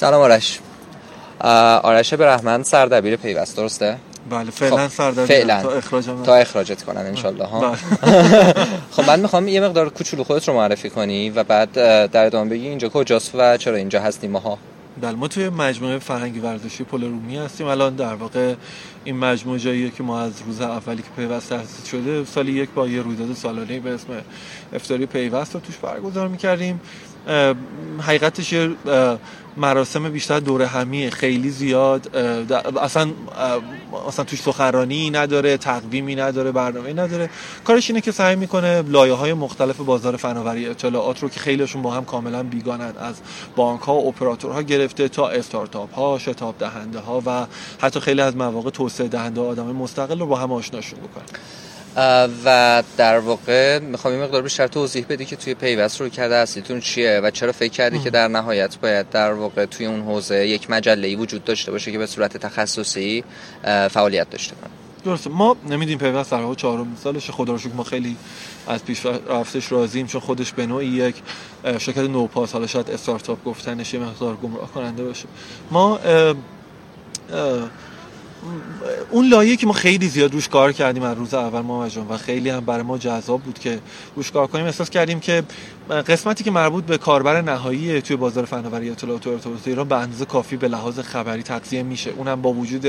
سلام آرش. آرش برحمن سردبیر پیوست درسته؟ بله فعلا خب، سردبیر فعلا. تا اخراج تا اخراجت کنن انشالله ها. بله. خب من می‌خوام یه مقدار کوچولو خودت رو معرفی کنی و بعد در ادامه بگی اینجا کجاست و چرا اینجا هستیم ماها بله ما توی مجموعه فرهنگی ورزشی پل رومی هستیم. الان در واقع این مجموعه جاییه که ما از روز اولی که پیوست تأسیس شده سال یک با یه رویداد سالانه به اسم افتاری پیوست رو توش برگزار می‌کردیم. حقیقتش مراسم بیشتر دوره همی خیلی زیاد اصلا اصلا توش سخنرانی نداره تقویمی نداره برنامه نداره. کارش اینه که سعی می‌کنه لایه های مختلف بازار فناوری اطلاعات رو که خیلیشون با هم کاملا بیگانن از بانک ها اپراتورها گرفته تا استارتاپ ها شتاب دهنده ها و حتی خیلی از مواقع توسعه دهنده آدم مستقل رو با هم آشناشون بکنه و در واقع می‌خوام یه مقدار بیشتر توضیح بدی که توی پیوست رو کرده اصلیتون چیه و چرا فکر کردی که در نهایت باید در واقع توی اون حوزه یک مجله ای وجود داشته باشه که به صورت تخصصی فعالیت داشته کنه درسته. ما نمیدیم پیوست در واقع چهارم سالشه. خدا رو شکر ما خیلی از پیش رفتش راضیم چون خودش به نوعی یک شرکت نوپاس حالا شاید استارتاپ گفتنش یه مقدار گمراه کننده باشه. ما اون لایه که ما خیلی زیاد روش کار کردیم از روز اول ما جان و خیلی هم برای ما جذاب بود که روش کار کنیم احساس کردیم که قسمتی که مربوط به کاربر نهایی توی بازار فناوری اطلاعات و ارتباطات ایران به اندازه کافی به لحاظ خبری تغذیه میشه. اونم با وجود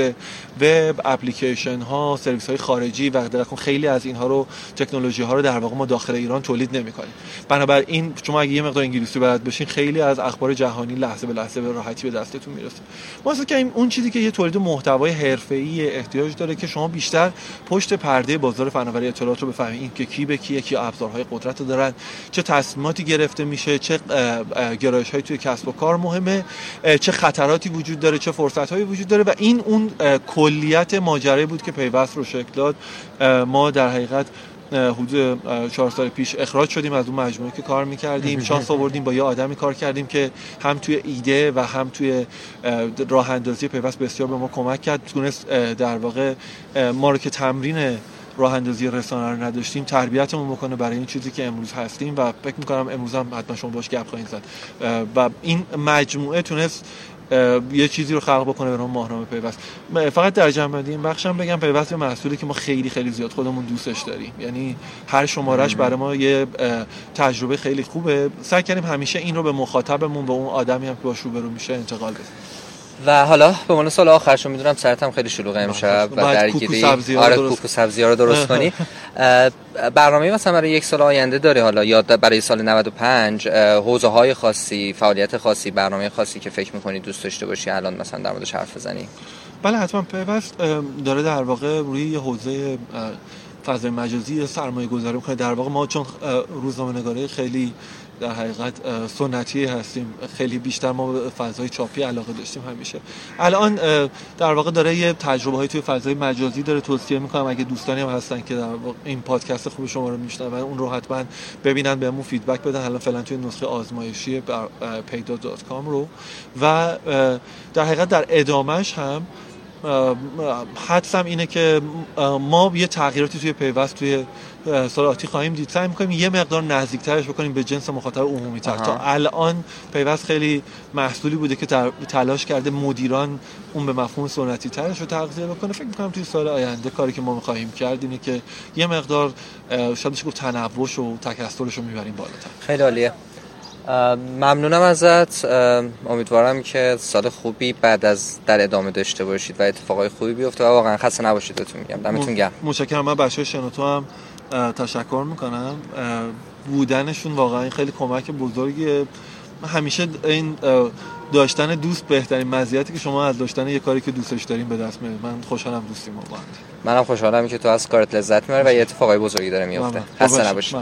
وب اپلیکیشن ها سرویس های خارجی و دقیقاً خیلی از اینها رو تکنولوژی ها رو در واقع ما داخل ایران تولید نمی‌کنیم. بنابراین شما اگه یه مقدار انگلیسی بلد باشین خیلی از اخبار جهانی لحظه به لحظه به راحتی به دستتون می‌رسه. ما احساس کردیم اون چیزی که یه تولید محتوای حرفه‌ای احتیاج داره که شما بیشتر پشت پرده بازار فناوری اطلاعات رو بفهمید. این که کی به کیه کی ابزارهای قدرت دارن چه تصمیماتی گرفته میشه چه گرایش های توی کسب و کار مهمه چه خطراتی وجود داره چه فرصت هایی وجود داره و این اون کلیت ماجرایی بود که پیوست رو شکل داد. ما در حقیقت حدود چهار سال پیش اخراج شدیم از اون مجموعه که کار می‌کردیم. شانس آوردیم با یه آدمی کار کردیم که هم توی ایده و هم توی اه، راه اندازی پیوست بسیار به ما کمک کرد. تونست در واقع ما رو که تمرین راه اندازی رسانه رو نداشتیم تربیتمون بکنه برای این چیزی که امروز هستیم و فکر می‌کنم امروز هم حتما شما باش گپ خواهید زد. و این مجموعه تونست یه چیزی رو خلق بکنه به نام ماهنامه پیوست. فقط در جنبندی این بخشم بگم پیوست محصولی که ما خیلی خیلی زیاد خودمون دوستش داریم. یعنی هر شمارش برای ما یه تجربه خیلی خوبه. سعی کردیم همیشه این رو به مخاطبمون به اون آدمی هم که باش روبرو میشه انتقال بدیم. و حالا به عنوان سال آخرشون می‌دونم سرت هم خیلی شلوغه امشب و درگیری. آره درست کوکو سبزی ها رو درست کنی برنامه مثلا برای یک سال آینده داره حالا یا برای سال 95 اه، حوزه های خاصی فعالیت خاصی برنامه خاصی که فکر می‌کنی دوست داشته باشی الان مثلا در موردش حرف بزنی. بله حتما. پیوست داره در واقع روی یه حوزه فضای مجازی سرمایه گذاری می‌کنه. در واقع ما چون روزنامه نگاره خیلی در حقیقت سنتی هستیم خیلی بیشتر ما به فضای چاپی علاقه داشتیم همیشه. الان در واقع داره یه تجربه های توی فضای مجازی داره توصیه می‌کنم. اگه دوستانی هم هستن که در واقع این پادکست خوب شما رو میشنون اون رو حتما ببینن بهمون فیدبک بدن. الان فعلا توی نسخه آزمایشی پیدا.com رو. و در حقیقت در ادامهش هم حدسم اینه که ما یه تغییراتی توی پیوست توی سال آتی خواهیم دید. سعی می‌کنیم یه مقدار نزدیکترش بکنیم به جنس مخاطب عمومی تر. تا الان پیوست خیلی محصولی بوده که تلاش کرده مدیران اون به مفهوم سنتی ترش رو تغذیه بکنه. فکر می‌کنم توی سال آینده کاری که ما می‌خواهیم کرد اینه که یه مقدار شاید گفت تنوعش و تکثرش رو می‌بریم بالاتر. خیلی عالیه. ممنونم ازت. امیدوارم که سال خوبی بعد از در ادامه داشته باشید و اتفاقای خوبی بیفته. و واقعا خسته نباشید بهتون میگم. دمتون گرم. متشکرم. من بچه شنوتو هم تشکر می‌کنم. بودنشون واقعا خیلی کمک بزرگیه. من همیشه این داشتن دوست بهترین مزیتی که شما از داشتن یه کاری که دوستش دارین به دست میارید. من خوشحالم دوستیم با هم منم خوشحالم که تو از کارت لذت می‌بری و یه اتفاقای بزرگی داره میفته. خسته قربان نباشید.